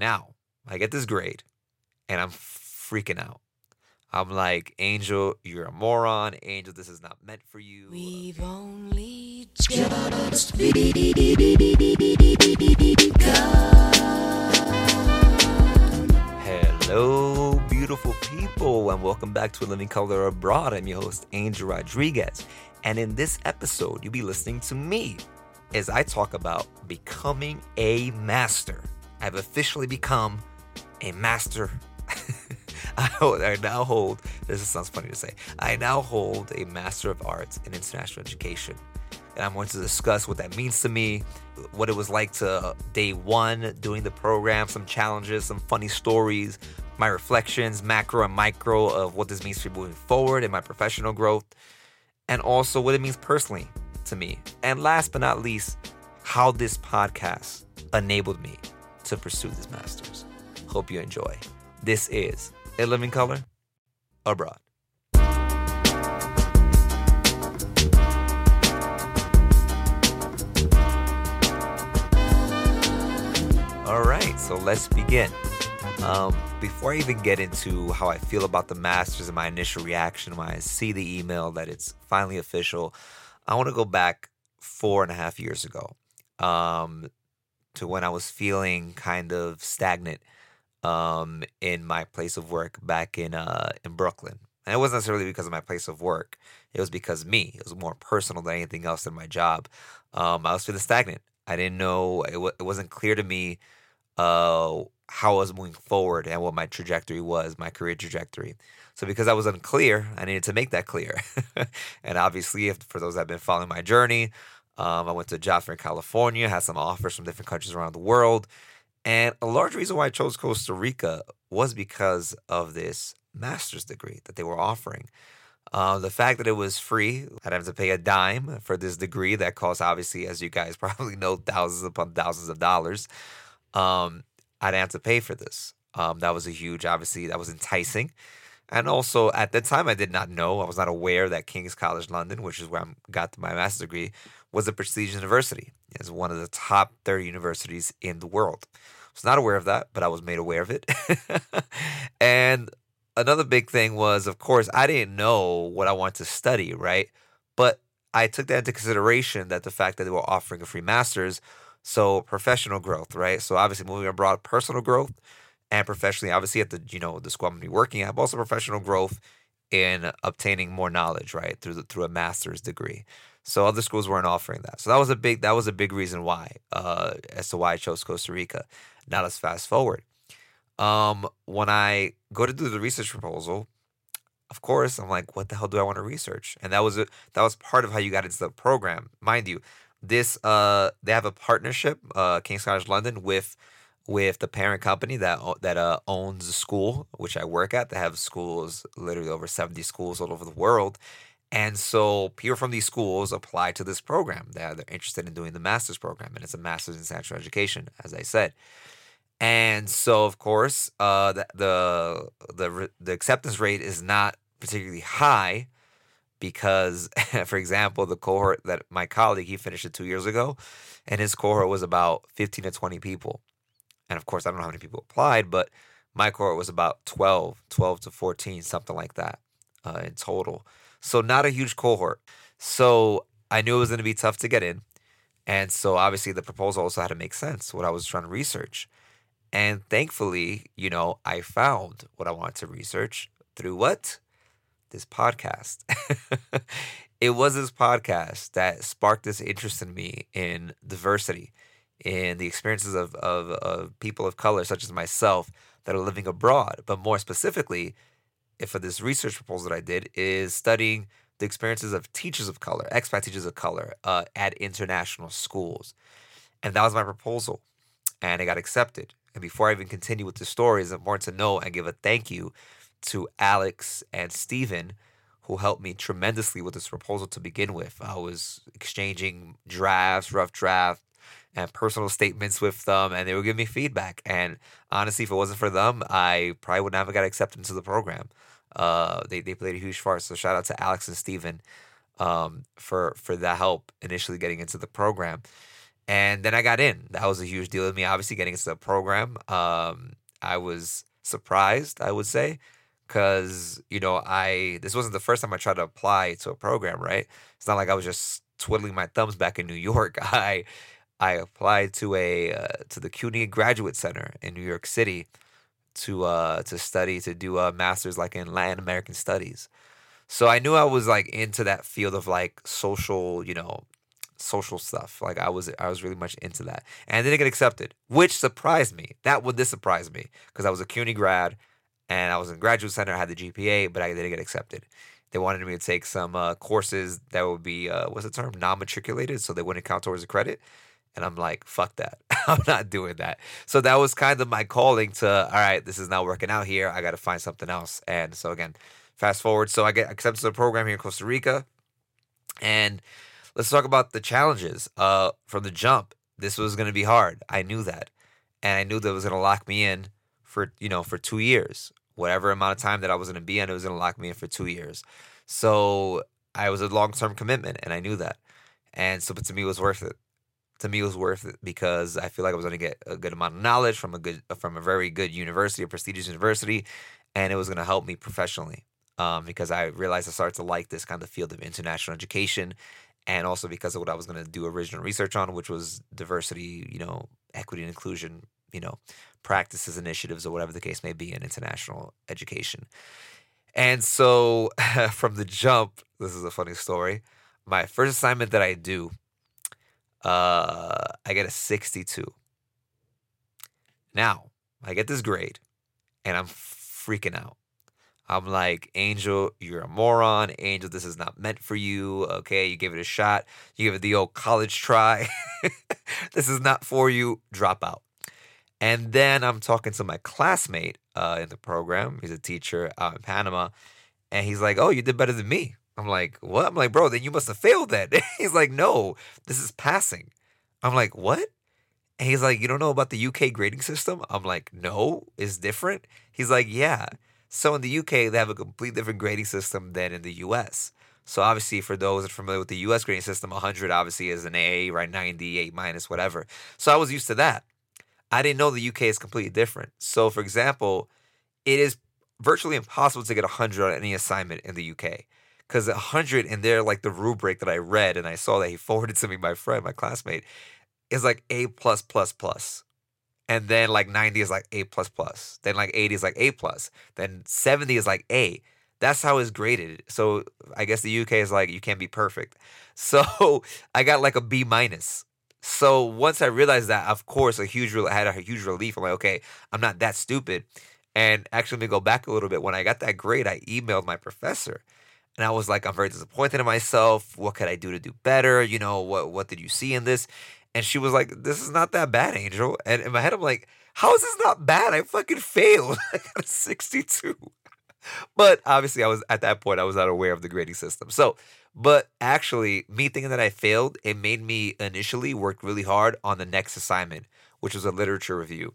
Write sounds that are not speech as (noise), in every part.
Now, I get this grade and I'm freaking out. I'm like, Angel, you're a moron. Angel, this is not meant for you. We've only just Hello, beautiful people, and welcome back to Living Color Abroad. I'm your host, Angel Rodriguez. And in this episode, you'll be listening to me as I talk about becoming a master. I've officially become a master. (laughs) I, now hold, this sounds funny to say, I now hold a Master of Arts in International Education. And I'm going to discuss what that means to me, what it was like to uh, day one doing the program, some challenges, some funny stories, my reflections, macro and micro of what this means for moving forward and my professional growth, and also what it means personally to me. And last but not least, how this podcast enabled me to pursue this master's. Hope you enjoy. This is A Living Color Abroad. All right, so let's begin. Um, before I even get into how I feel about the Masters and my initial reaction when I see the email that it's finally official, I want to go back four and a half years ago um, to when I was feeling kind of stagnant um, in my place of work back in uh, in Brooklyn. And it wasn't necessarily because of my place of work. It was because me. It was more personal than anything else in my job. Um, I was feeling stagnant. I didn't know. It, w- it wasn't clear to me uh, how I was moving forward and what my trajectory was, my career trajectory. So because I was unclear, I needed to make that clear. (laughs) and obviously, if, for those that have been following my journey, um, I went to a job fair in California, had some offers from different countries around the world. And a large reason why I chose Costa Rica was because of this master's degree that they were offering. Uh, the fact that it was free, I didn't have to pay a dime for this degree that costs, obviously, as you guys (laughs) probably know, thousands upon thousands of dollars. Um, I didn't have to pay for this. Um, that was a huge, obviously, that was enticing. And also, at the time, I did not know, I was not aware that King's College London, which is where I got my master's degree, was a prestigious university. It's one of the top 30 universities in the world. I was not aware of that, but I was made aware of it. (laughs) and another big thing was, of course, I didn't know what I wanted to study, right? But I took that into consideration that the fact that they were offering a free master's, so professional growth, right? So obviously moving abroad, personal growth, and professionally, obviously at the you know the school I'm gonna be working at, but also professional growth in obtaining more knowledge, right, through the, through a master's degree. So other schools weren't offering that. So that was a big that was a big reason why, uh, as to why I chose Costa Rica. Now let's fast forward. Um, when I go to do the research proposal, of course, I'm like, what the hell do I want to research? And that was a, that was part of how you got into the program, mind you. This uh, they have a partnership, uh, King's College London, with with the parent company that that uh, owns the school, which I work at. They have schools, literally over 70 schools all over the world. And so people from these schools apply to this program. They're, they're interested in doing the master's program, and it's a master's in international education, as I said. And so, of course, uh, the the the, the acceptance rate is not particularly high because, (laughs) for example, the cohort that my colleague he finished it two years ago, and his cohort was about fifteen to twenty people. And of course, I don't know how many people applied, but my cohort was about 12, 12 to 14, something like that uh, in total. So, not a huge cohort. So, I knew it was going to be tough to get in. And so, obviously, the proposal also had to make sense, what I was trying to research. And thankfully, you know, I found what I wanted to research through what? This podcast. (laughs) it was this podcast that sparked this interest in me in diversity in the experiences of, of, of people of color, such as myself, that are living abroad. But more specifically, if for this research proposal that I did, is studying the experiences of teachers of color, expat teachers of color, uh, at international schools. And that was my proposal. And it got accepted. And before I even continue with the story, it's important to know and give a thank you to Alex and Stephen, who helped me tremendously with this proposal to begin with. I was exchanging drafts, rough draft, and personal statements with them, and they would give me feedback. And honestly, if it wasn't for them, I probably would never got accepted into the program. Uh, they they played a huge part. So shout out to Alex and Steven um, for for that help initially getting into the program. And then I got in. That was a huge deal with me. Obviously, getting into the program, um, I was surprised. I would say, because you know, I this wasn't the first time I tried to apply to a program. Right? It's not like I was just twiddling my thumbs back in New York. (laughs) I I applied to a uh, to the CUNY Graduate Center in New York City to uh to study to do a master's like in Latin American studies. So I knew I was like into that field of like social, you know, social stuff. Like I was I was really much into that. And I didn't get accepted, which surprised me. That would this surprised me because I was a CUNY grad and I was in graduate center, I had the GPA, but I didn't get accepted. They wanted me to take some uh, courses that would be uh, what's the term non-matriculated, so they wouldn't count towards the credit. And I'm like, fuck that. (laughs) I'm not doing that. So that was kind of my calling to, all right, this is not working out here. I got to find something else. And so again, fast forward. So I get accepted to the program here in Costa Rica. And let's talk about the challenges. Uh, from the jump, this was going to be hard. I knew that. And I knew that it was going to lock me in for, you know, for two years. Whatever amount of time that I was going to be in, it was going to lock me in for two years. So I was a long term commitment and I knew that. And so, but to me, it was worth it to me was worth it because I feel like I was going to get a good amount of knowledge from a good from a very good university, a prestigious university, and it was going to help me professionally. Um, because I realized I started to like this kind of field of international education, and also because of what I was going to do original research on, which was diversity, you know, equity and inclusion, you know, practices, initiatives, or whatever the case may be in international education. And so, (laughs) from the jump, this is a funny story. My first assignment that I do uh, I get a 62. Now, I get this grade and I'm freaking out. I'm like, Angel, you're a moron. Angel, this is not meant for you. Okay, you give it a shot. You give it the old college try. (laughs) this is not for you. Drop out. And then I'm talking to my classmate uh, in the program. He's a teacher out in Panama. And he's like, Oh, you did better than me. I'm like, what? I'm like, bro, then you must have failed that. (laughs) he's like, no, this is passing. I'm like, what? And he's like, you don't know about the UK grading system? I'm like, no, it's different. He's like, yeah. So in the UK, they have a completely different grading system than in the US. So obviously, for those that are familiar with the US grading system, 100 obviously is an A, right? 98 minus, whatever. So I was used to that. I didn't know the UK is completely different. So for example, it is virtually impossible to get 100 on any assignment in the UK because a hundred in there, like the rubric that I read and I saw that he (laughs) forwarded to me, my friend, my classmate, is like A plus plus plus. And then like 90 is like A plus plus. Then like 80 is like A plus. Then 70 is like A. That's how it's graded. So I guess the UK is like you can't be perfect. (laughs) So I got like a B minus. So once I realized that, of course, a huge I had a huge relief. I'm like, okay, I'm not that stupid. And actually, let me go back a little bit. When I got that grade, I emailed my professor and I was like, I'm very disappointed in myself. What could I do to do better? You know, what what did you see in this? And she was like, This is not that bad, Angel. And in my head, I'm like, How is this not bad? I fucking failed. (laughs) I got a 62. But obviously, I was at that point, I was not aware of the grading system. So, but actually, me thinking that I failed, it made me initially work really hard on the next assignment, which was a literature review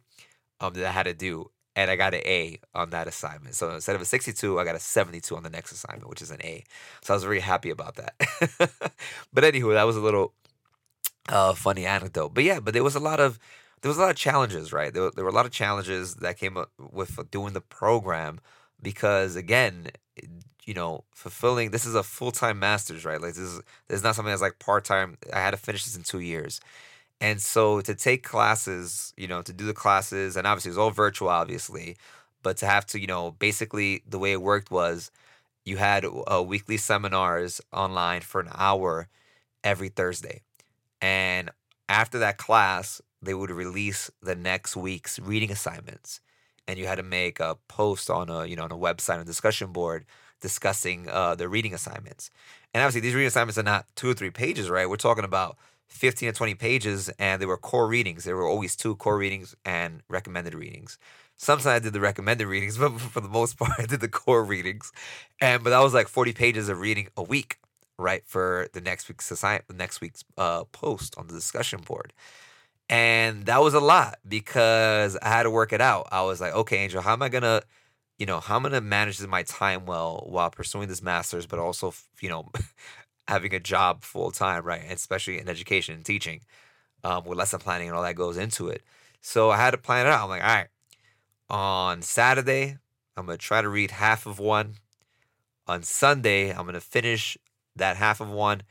um, that I had to do and I got an A on that assignment. So instead of a 62, I got a 72 on the next assignment, which is an A. So I was very happy about that. (laughs) but anywho, that was a little uh, funny anecdote. But yeah, but there was a lot of there was a lot of challenges, right? There, there were a lot of challenges that came up with doing the program because again, you know, fulfilling this is a full time master's, right? Like this is this is not something that's like part time. I had to finish this in two years. And so to take classes, you know, to do the classes, and obviously it was all virtual, obviously, but to have to, you know, basically the way it worked was you had uh, weekly seminars online for an hour every Thursday. And after that class, they would release the next week's reading assignments. And you had to make a post on a, you know, on a website, a discussion board discussing uh, the reading assignments. And obviously these reading assignments are not two or three pages, right? We're talking about 15 to 20 pages and they were core readings. There were always two core readings and recommended readings. Sometimes I did the recommended readings, (laughs) but for the most part, I did the core readings. And but that was like 40 pages of reading a week, right? For the next week's society, the next week's uh, post on the discussion board. And that was a lot because I had to work it out. I was like, okay, Angel, how am I gonna, you know, how am I gonna manage my time well while pursuing this master's, but also, you know, (laughs) having a job full time, right? And Especially in education and teaching. um, with lesson planning and all that goes into it. So I had to plan it out. I'm like, all right, on Saturday, I'm to try to read half of one. On Sunday, I'm to finish that half of one.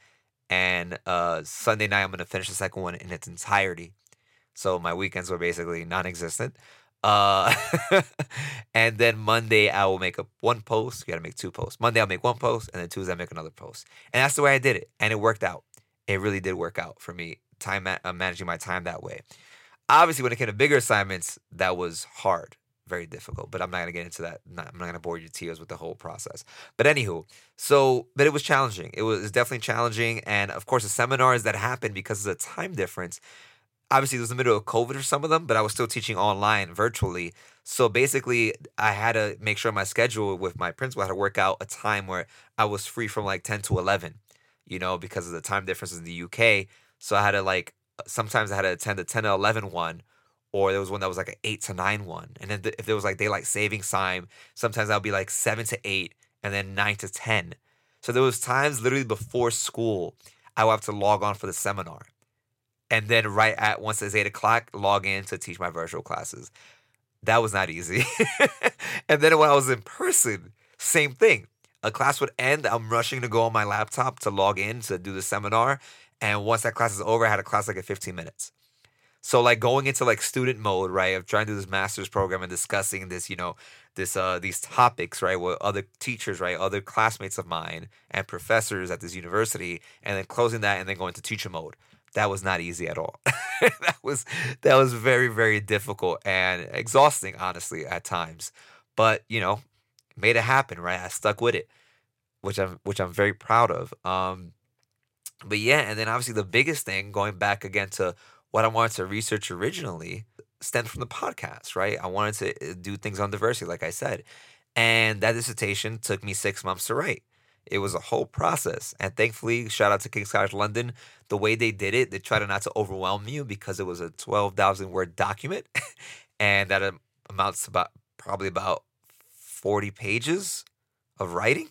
And uh, Sunday night, I'm to finish the second one in its entirety. So my weekends were basically non existent. Uh, (laughs) and then Monday I will make a one post. You got to make two posts. Monday I'll make one post, and then Tuesday I make another post. And that's the way I did it, and it worked out. It really did work out for me. Time uh, managing my time that way. Obviously, when it came to bigger assignments, that was hard, very difficult. But I'm not gonna get into that. Not, I'm not gonna bore your tears with the whole process. But anywho, so but it was challenging. It was definitely challenging, and of course, the seminars that happened because of the time difference obviously it was the middle of COVID for some of them, but I was still teaching online virtually. So basically, I had to make sure my schedule with my principal had to work out a time where I was free from like 10 to 11, you know, because of the time difference in the UK. So I had to like, sometimes I had to attend the 10 to 11 one, or there was one that was like an 8 to 9 one. And then if there was like daylight savings time, sometimes I'll be like 7 to 8 and then 9 to 10. So there was times literally before school, I would have to log on for the seminar and then right at once it's eight o'clock, log in to teach my virtual classes. That was not easy. (laughs) and then when I was in person, same thing. A class would end, I'm rushing to go on my laptop to log in to do the seminar. And once that class is over, I had a class like in 15 minutes. So like going into like student mode, right, of trying to do this master's program and discussing this, you know, this uh these topics, right, with other teachers, right, other classmates of mine and professors at this university, and then closing that and then going to teacher mode that was not easy at all. (laughs) that was that was very very difficult and exhausting, honestly, at times. But you know, made it happen, right? I stuck with it, which I'm which I'm very proud of. Um, but yeah, and then obviously the biggest thing, going back again to what I wanted to research originally, stemmed from the podcast, right? I wanted to uh, do things on diversity, like I said, and that dissertation took me six months to write. It was a whole process. And thankfully, shout out to King's College London. The way they did it, they tried not to overwhelm you because it was a 12,000 word document. (laughs) and that amounts to about probably about 40 pages of writing,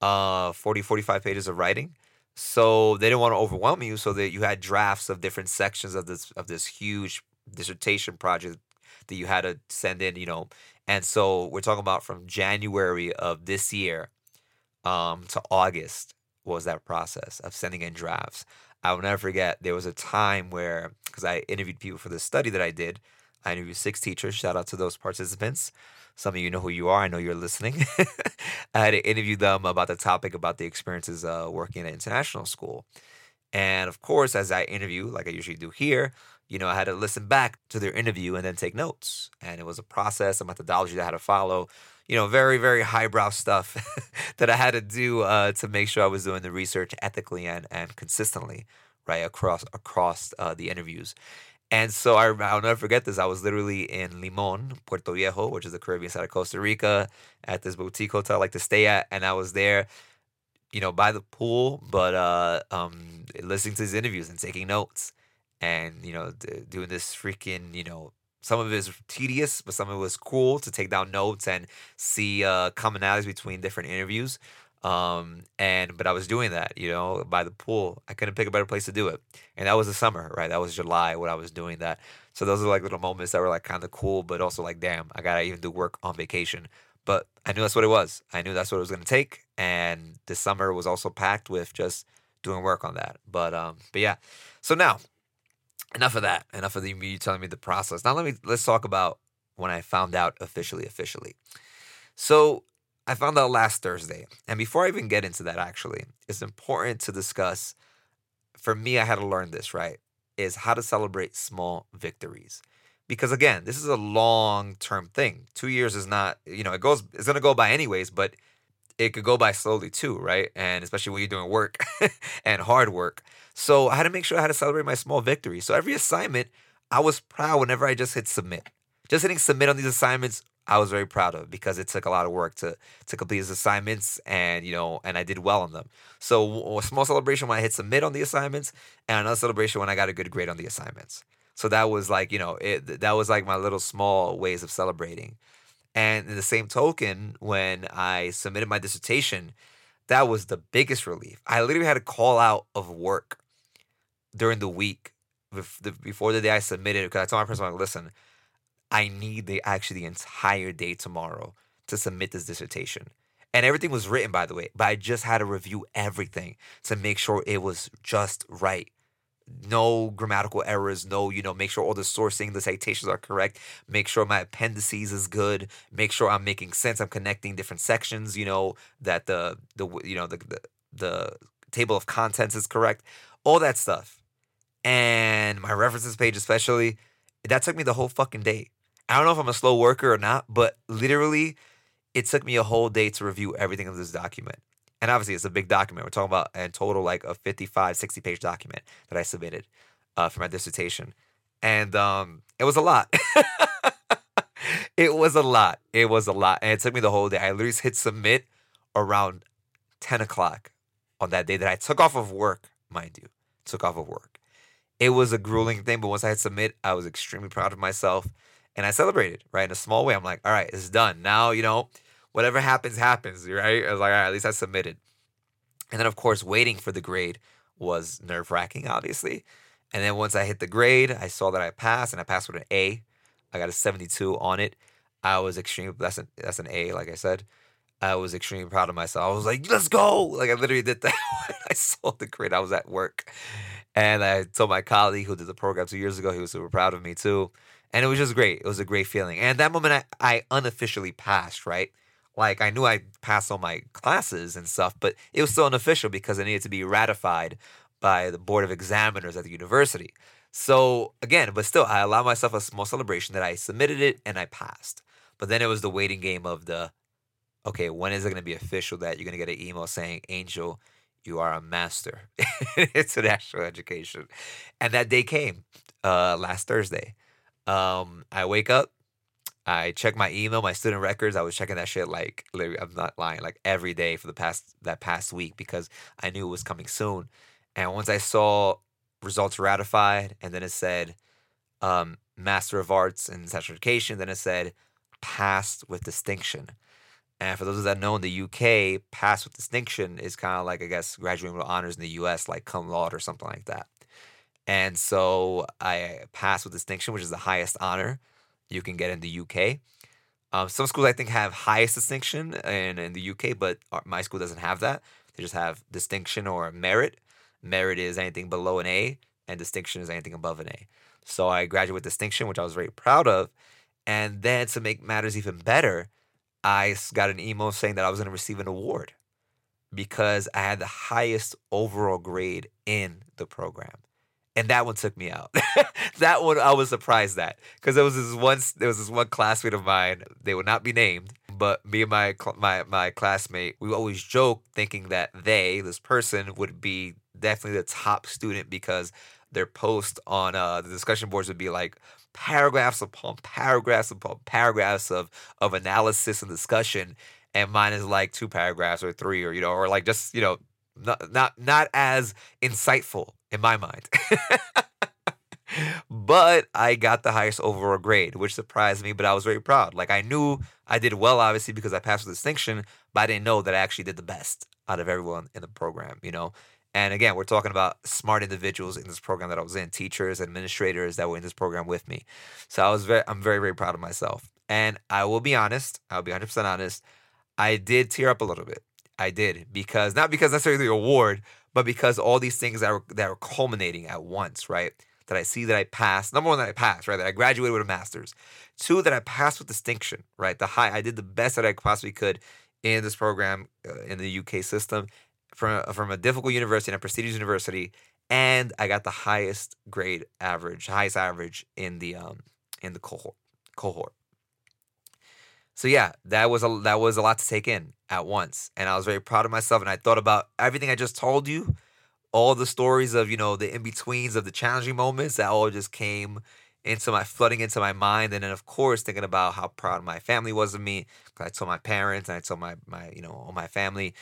uh, 40, 45 pages of writing. So they didn't want to overwhelm you. So that you had drafts of different sections of this of this huge dissertation project that you had to send in, you know. And so we're talking about from January of this year um, to August was that process of sending in drafts. I will never forget there was a time where, because I interviewed people for the study that I did, I interviewed six teachers. Shout out to those participants. Some of you know who you are. I know you're listening. (laughs) I had to interview them about the topic about the experiences uh, working at an international school. And of course, as I interview, like I usually do here, you know, I had to listen back to their interview and then take notes. And it was a process, a methodology that I had to follow you know, very, very highbrow stuff (laughs) that I had to do uh, to make sure I was doing the research ethically and, and consistently, right, across across uh, the interviews. And so I, I'll never forget this. I was literally in Limon, Puerto Viejo, which is the Caribbean side of Costa Rica, at this boutique hotel I like to stay at. And I was there, you know, by the pool, but uh, um, listening to these interviews and taking notes and, you know, d- doing this freaking, you know, some of it is tedious, but some of it was cool to take down notes and see uh, commonalities between different interviews. Um, and but I was doing that, you know, by the pool. I couldn't pick a better place to do it. And that was the summer, right? That was July when I was doing that. So those are like little moments that were like kind of cool, but also like, damn, I gotta even do work on vacation. But I knew that's what it was. I knew that's what it was gonna take. And this summer was also packed with just doing work on that. But um, but yeah. So now enough of that. Enough of the, you telling me the process. Now let me let's talk about when I found out officially, officially. So I found out last Thursday, and before I even get into that, actually, it's important to discuss. For me, I had to learn this right is how to celebrate small victories. Because again, this is a long term thing. Two years is not, you know, it goes, it's going to go by anyways, but it could go by slowly too, right? And especially when you're doing work (laughs) and hard work. So I had to make sure I had to celebrate my small victories. So every assignment, I was proud whenever I just hit submit. Just hitting submit on these assignments, I was very proud of because it took a lot of work to to complete these assignments, and you know, and I did well on them. So a small celebration when I hit submit on the assignments, and another celebration when I got a good grade on the assignments. So that was like you know, it that was like my little small ways of celebrating. And in the same token, when I submitted my dissertation, that was the biggest relief. I literally had to call out of work during the week before the day I submitted, because I told my person, like, listen, I need the actually the entire day tomorrow to submit this dissertation. And everything was written, by the way, but I just had to review everything to make sure it was just right. No grammatical errors, no, you know, make sure all the sourcing, the citations are correct, make sure my appendices is good, make sure I'm making sense, I'm connecting different sections, you know, that the the you know the the, the table of contents is correct, all that stuff. And my references page especially, that took me the whole fucking day. I don't know if I'm a slow worker or not, but literally it took me a whole day to review everything in this document. And obviously, it's a big document. We're talking about in total like a 55, 60 page document that I submitted uh, for my dissertation. And um, it was a lot. (laughs) it was a lot. It was a lot. And it took me the whole day. I literally hit submit around 10 o'clock on that day that I took off of work, mind you. Took off of work. It was a grueling thing, but once I hit submit, I was extremely proud of myself and I celebrated, right? In a small way. I'm like, all right, it's done. Now, you know, whatever happens, happens, right? I was like, all right, at least I submitted. And then, of course, waiting for the grade was nerve wracking, obviously. And then once I hit the grade, I saw that I passed, and I passed with an A. I got a 72 on it. I was extremely that's an that's an A, like I said. I was extremely proud of myself. I was like, let's go. Like I literally did that (laughs) I saw the grade. I was at work. And I told my colleague who did the program two years ago, he was super proud of me too. And it was just great. It was a great feeling. And that moment I, I unofficially passed, right? Like I knew I passed all my classes and stuff, but it was still unofficial because it needed to be ratified by the board of examiners at the university. So again, but still, I allowed myself a small celebration that I submitted it and I passed. But then it was the waiting game of the, okay, when is it going to be official that you're going to get an email saying, Angel, you are a master (laughs) in international education? And that day came uh, last Thursday. Um, I wake up, I check my email, my student records. I was checking that shit like literally, I'm not lying, like every day for the past that past week because I knew it was coming soon. And once I saw results ratified, and then it said um, Master of Arts in International Education, then it said passed with distinction. And for those that know in the UK, passed with distinction is kind of like I guess graduating with honors in the US, like cum laude or something like that. And so I passed with distinction, which is the highest honor you can get in the UK. Um, some schools I think have highest distinction in, in the UK, but my school doesn't have that. They just have distinction or merit. Merit is anything below an A, and distinction is anything above an A. So I graduated with distinction, which I was very proud of. And then to make matters even better, I got an email saying that I was going to receive an award because I had the highest overall grade in the program. And that one took me out. (laughs) that one I was surprised at because there was this one there was this one classmate of mine. They would not be named, but me and my my my classmate we always joke thinking that they this person would be definitely the top student because their post on uh, the discussion boards would be like paragraphs upon paragraphs upon paragraphs of of analysis and discussion, and mine is like two paragraphs or three or you know or like just you know not not not as insightful in my mind. but I got the highest overall grade, which surprised me, but I was very proud. Like I knew I did well, obviously, because I passed with distinction, but I didn't know that I actually did the best out of everyone in the program, you know? And again, we're talking about smart individuals in this program that I was in, teachers, administrators that were in this program with me. So I was very, I'm very, very proud of myself. And I will be honest, I'll be 100% honest, I did tear up a little bit. I did because not because necessarily the award, but because all these things that were that were culminating at once, right? That I see that I passed. Number one, that I passed, right? That I graduated with a master's. Two, that I passed with distinction, right? The high, I did the best that I possibly could in this program uh, in the UK system from from a difficult university and a prestigious university, and I got the highest grade average, highest average in the um in the cohort cohort. So yeah, that was a that was a lot to take in at once, and I was very proud of myself. And I thought about everything I just told you, all the stories of you know the in betweens of the challenging moments that all just came into my flooding into my mind, and then of course thinking about how proud my family was of me. I told my parents, and I told my my you know all my family,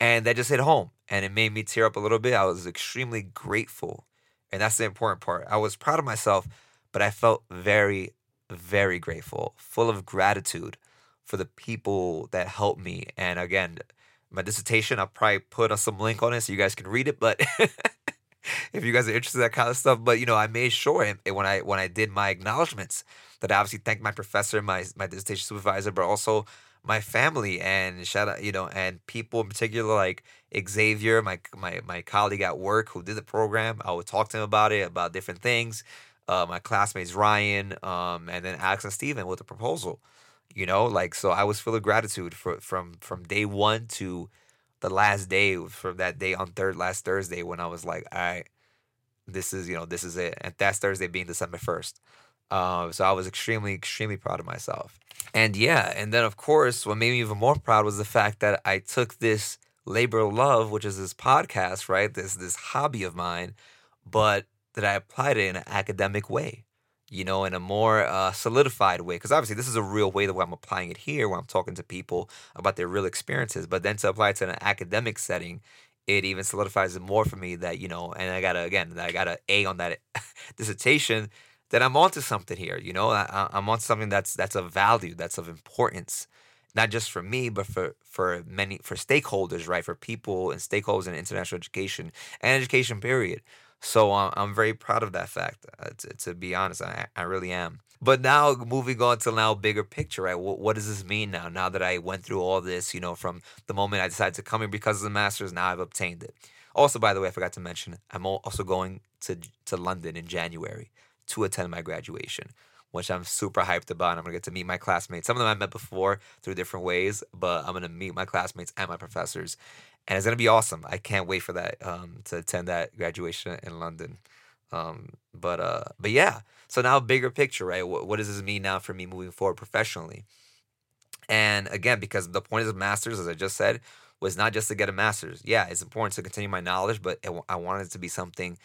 and that just hit home, and it made me tear up a little bit. I was extremely grateful, and that's the important part. I was proud of myself, but I felt very very grateful, full of gratitude for the people that helped me. And again, my dissertation, I'll probably put some link on it so you guys can read it. But (laughs) if you guys are interested in that kind of stuff. But you know, I made sure and when I when I did my acknowledgments that I obviously thanked my professor, my my dissertation supervisor, but also my family and shout out, you know, and people in particular like Xavier, my my my colleague at work who did the program. I would talk to him about it, about different things. Uh, my classmates Ryan, um, and then Alex and Steven with the proposal. You know, like so I was full of gratitude for from from day one to the last day from that day on third last Thursday when I was like, all right, this is you know this is it, and that's Thursday being December first. Um, so I was extremely extremely proud of myself, and yeah, and then of course what made me even more proud was the fact that I took this labor of love, which is this podcast, right, this this hobby of mine, but that I applied it in an academic way you know, in a more uh, solidified way. Because obviously, this is a real way that I'm applying it here, where I'm talking to people about their real experiences. But then to apply it to an academic setting, it even solidifies it more for me that you know, and I got to again, I got an A on that (laughs) dissertation. That I'm onto something here, you know. I, I'm onto something that's that's of value, that's of importance, not just for me, but for for many for stakeholders, right? For people and stakeholders in international education and education period. So uh, I'm very proud of that fact. Uh, to, to, be honest, I, I really am. But now moving on to now bigger picture, right? What, what does this mean now? Now that I went through all this, you know, from the moment I decided to come here because of the masters, now I've obtained it. Also, by the way, I forgot to mention, I'm also going to to London in January to attend my graduation, which I'm super hyped about. I'm gonna get to meet my classmates. Some of them I met before through different ways, but I'm gonna meet my classmates and my professors, and it's gonna be awesome. I can't wait for that um, to attend that graduation in London. Um, but uh, but yeah. So now bigger picture, right? What, what does this mean now for me moving forward professionally? And again, because the point of the masters, as I just said, was not just to get a master's. Yeah, it's important to continue my knowledge, but it, I wanted it to be something.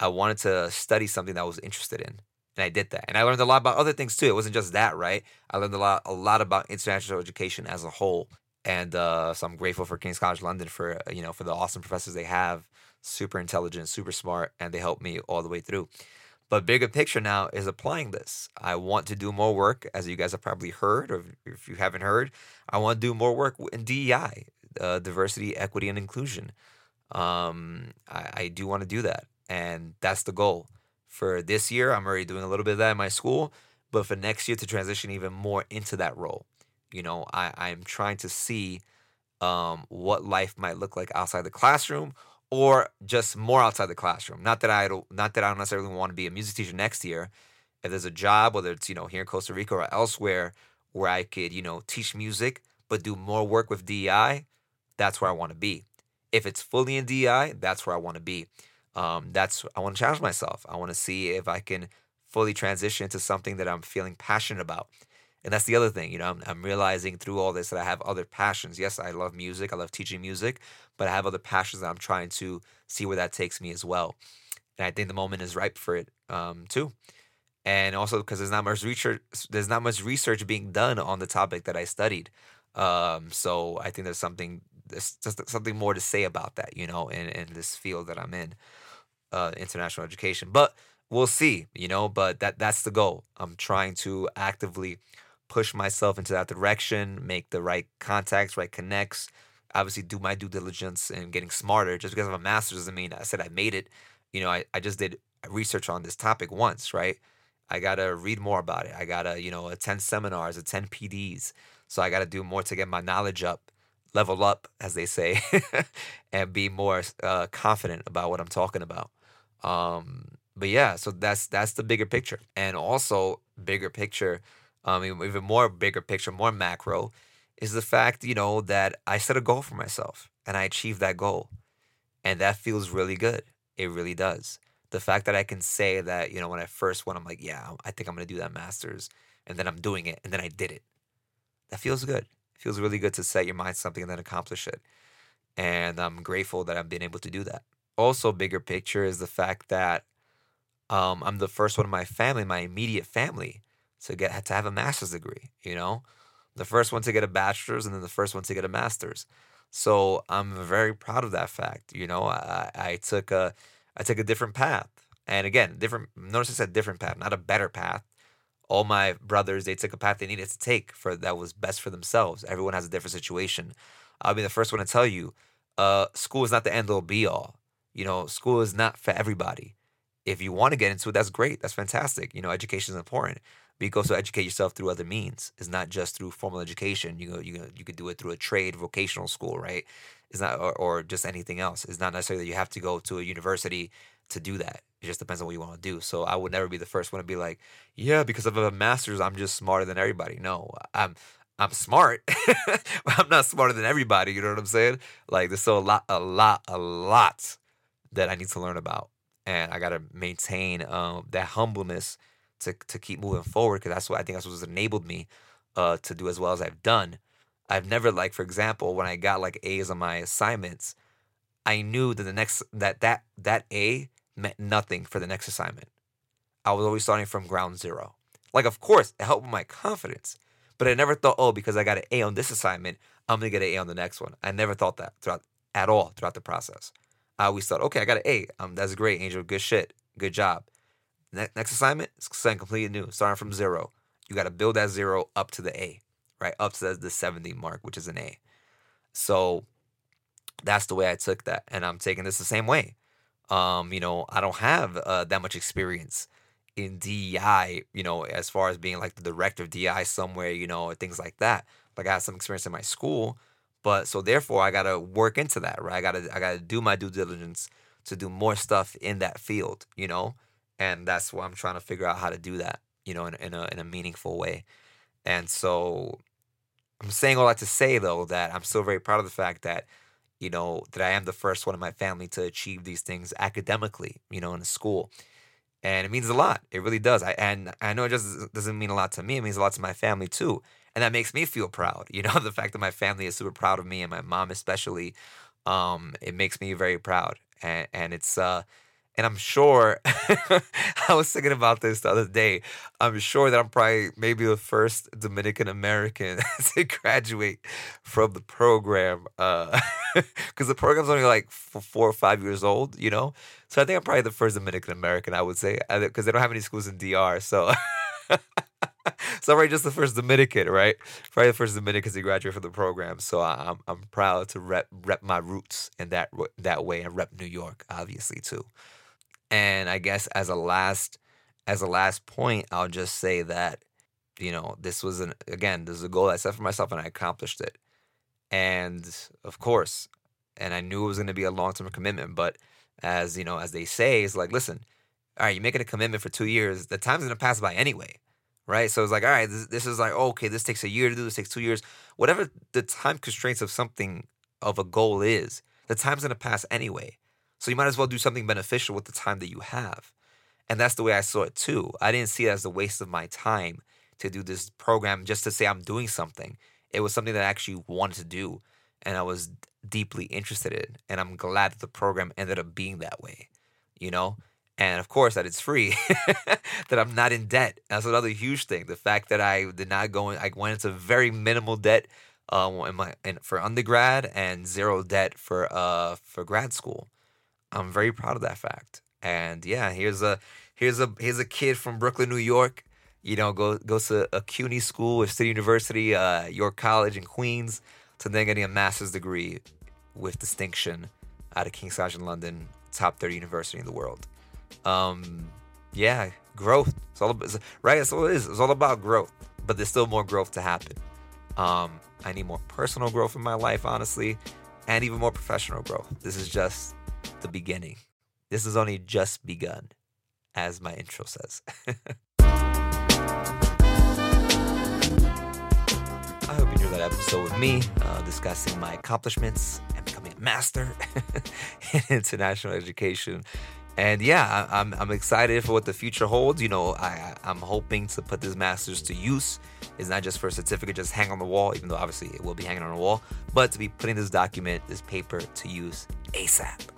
I wanted to study something that I was interested in, and I did that. And I learned a lot about other things too. It wasn't just that, right? I learned a lot, a lot about international education as a whole and uh, so I'm grateful for King's College London for uh, you know for the awesome professors they have, super intelligent, super smart, and they helped me all the way through. But bigger picture now is applying this. I want to do more work, as you guys have probably heard, or if you haven't heard, I want to do more work in DEI, uh, diversity, equity, and inclusion. Um, I, I do want to do that, and that's the goal. For this year, I'm already doing a little bit of that in my school, but for next year to transition even more into that role. You know, I, I'm trying to see um, what life might look like outside the classroom or just more outside the classroom. Not that I don't not that I don't necessarily want to be a music teacher next year. If there's a job, whether it's, you know, here in Costa Rica or elsewhere, where I could, you know, teach music but do more work with DEI, that's where I want to be. If it's fully in DEI, that's where I want to be. Um, that's I want to challenge myself. I want to see if I can fully transition into something that I'm feeling passionate about. And that's the other thing, you know, I'm, I'm realizing through all this that I have other passions. Yes, I love music, I love teaching music, but I have other passions that I'm trying to see where that takes me as well. And I think the moment is ripe for it um, too. And also because there's not much research, there's not much research being done on the topic that I studied. Um, so I think there's something, there's something more to say about that, you know, in, in this field that I'm in, uh, international education. But we'll see, you know. But that that's the goal. I'm trying to actively push myself into that direction, make the right contacts, right connects, obviously do my due diligence and getting smarter. Just because I'm a master's doesn't mean I said I made it. You know, I, I just did research on this topic once, right? I gotta read more about it. I gotta, you know, attend seminars, attend PDs. So I gotta do more to get my knowledge up, level up, as they say, (laughs) and be more uh, confident about what I'm talking about. Um, but yeah, so that's that's the bigger picture, and also bigger picture um, even more bigger picture, more macro, is the fact, you know, that I set a goal for myself and I achieved that goal. And that feels really good. It really does. The fact that I can say that, you know, when I first went, I'm like, yeah, I think I'm going to do that master's. And then I'm doing it. And then I did it. That feels good. It feels really good to set your mind something and then accomplish it. And I'm grateful that I've been able to do that. Also, bigger picture is the fact that um, I'm the first one in my family, my immediate family, to get to have a master's degree. You know, the first one to get a bachelor's, and then the first one to get a master's. So I'm very proud of that fact. You know, I, I took a I took a different path, and again, different. Notice I said different path, not a better path. All my brothers, they took a path they needed to take for that was best for themselves. Everyone has a different situation. I'll be the first one to tell you, uh, school is not the end all be all. You know, school is not for everybody. If you want to get into it, that's great. That's fantastic. You know, education is important. But you can also educate yourself through other means. It's not just through formal education. You know, you you could do it through a trade, vocational school, right? It's not or, or just anything else. It's not necessarily that you have to go to a university to do that. It just depends on what you want to do. So I would never be the first one to be like, yeah, because of a master's, I'm just smarter than everybody. No, I'm I'm smart. (laughs) I'm not smarter than everybody. You know what I'm saying? Like there's still a lot, a lot, a lot that I need to learn about, and I gotta maintain um, that humbleness to to keep moving forward because that's what I think that's what's enabled me uh, to do as well as I've done. I've never like, for example, when I got like A's on my assignments, I knew that the next that that that A meant nothing for the next assignment. I was always starting from ground zero. Like, of course, it helped with my confidence, but I never thought, oh, because I got an A on this assignment, I'm gonna get an A on the next one. I never thought that throughout at all throughout the process. I always thought, okay, I got an A. Um, that's great, Angel. Good shit. Good job. Ne- next assignment, something completely new, starting from zero. You got to build that zero up to the A, right? Up to the, the 70 mark, which is an A. So that's the way I took that. And I'm taking this the same way. Um, you know, I don't have uh, that much experience in DEI, you know, as far as being like the director of DEI somewhere, you know, things like that. Like I have some experience in my school, but so therefore I gotta work into that, right? I gotta I gotta do my due diligence to do more stuff in that field, you know, and that's why I'm trying to figure out how to do that, you know, in, in a in a meaningful way. And so I'm saying all that to say though that I'm still very proud of the fact that you know that I am the first one in my family to achieve these things academically, you know, in school. And it means a lot. It really does. I and I know it just doesn't mean a lot to me. It means a lot to my family too. And that makes me feel proud. (laughs) You know, the fact that my family is super proud of me and my mom especially, um, it makes me very proud. And and it's uh and I'm sure (laughs) I was thinking about this the other day. I'm sure that I'm probably maybe the first Dominican American (laughs) to graduate from the program. Uh (laughs) because the program's only like four or five years old, you know. So I think I'm probably the first Dominican American, I would say, because they don't have any schools in DR. So, so I'm right, just the first Dominican, right? Probably the first Dominican to graduate from the program. So I, I'm I'm proud to rep rep my roots in that that way and rep New York, obviously too. And I guess as a last as a last point, I'll just say that you know this was an again this is a goal I set for myself and I accomplished it. And of course, and I knew it was going to be a long term commitment, but as you know, as they say, it's like, listen, all right, you're making a commitment for two years. The time's going to pass by anyway, right? So it's like, all right, this, this is like, okay, this takes a year to do. This takes two years. Whatever the time constraints of something of a goal is, the time's to pass anyway. So you might as well do something beneficial with the time that you have. And that's the way I saw it too. I didn't see it as a waste of my time to do this program just to say I'm doing something. It was something that I actually wanted to do and I was deeply interested in. And I'm glad that the program ended up being that way, you know? And of course, that it's free, (laughs) that I'm not in debt. That's another huge thing. The fact that I did not go in, I went into very minimal debt um, in my, in, for undergrad and zero debt for uh for grad school. I'm very proud of that fact. And yeah, here's a here's a here's a kid from Brooklyn, New York. You know, go goes to a CUNY school with City University, uh, York College in Queens, to then getting a master's degree with distinction out of King's College in London, top 30 university in the world. Um, yeah, growth. It's all about, right. That's all it is. It's all about growth, but there's still more growth to happen. Um, I need more personal growth in my life, honestly, and even more professional growth. This is just the beginning. This has only just begun, as my intro says. (laughs) I hope you enjoyed that episode with me, uh, discussing my accomplishments and becoming a master (laughs) in international education. And yeah, I, I'm, I'm excited for what the future holds. You know, I, I'm hoping to put this master's to use. It's not just for a certificate, just hang on the wall, even though obviously it will be hanging on the wall, but to be putting this document, this paper to use ASAP.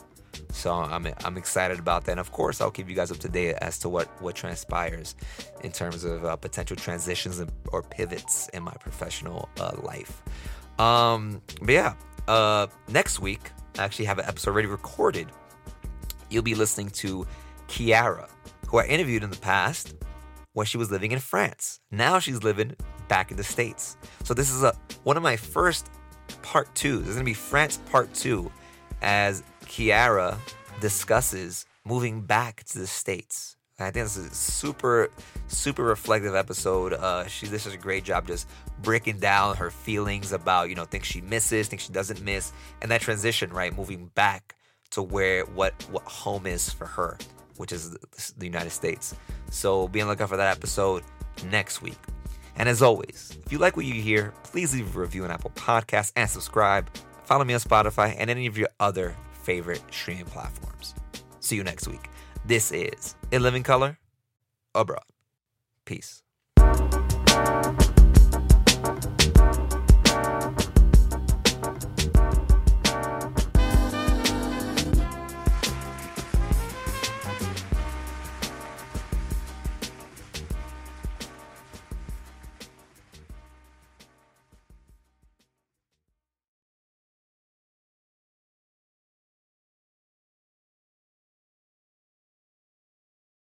So I'm I'm excited about that. And of course, I'll keep you guys up to date as to what what transpires in terms of uh, potential transitions or pivots in my professional uh, life. Um, but yeah, uh, next week I actually have an episode already recorded. You'll be listening to Kiara, who I interviewed in the past when she was living in France. Now she's living back in the States. So this is a one of my first part two. This is gonna be France part two as Kiara discusses moving back to the States. I think this is a super, super reflective episode. Uh, she this is a great job just breaking down her feelings about you know things she misses, things she doesn't miss, and that transition, right, moving back to where what what home is for her, which is the United States. So be on the lookout for that episode next week. And as always, if you like what you hear, please leave a review on Apple Podcasts and subscribe. Follow me on Spotify and any of your other favorite streaming platforms. See you next week. This is In Living Color Abroad. Peace.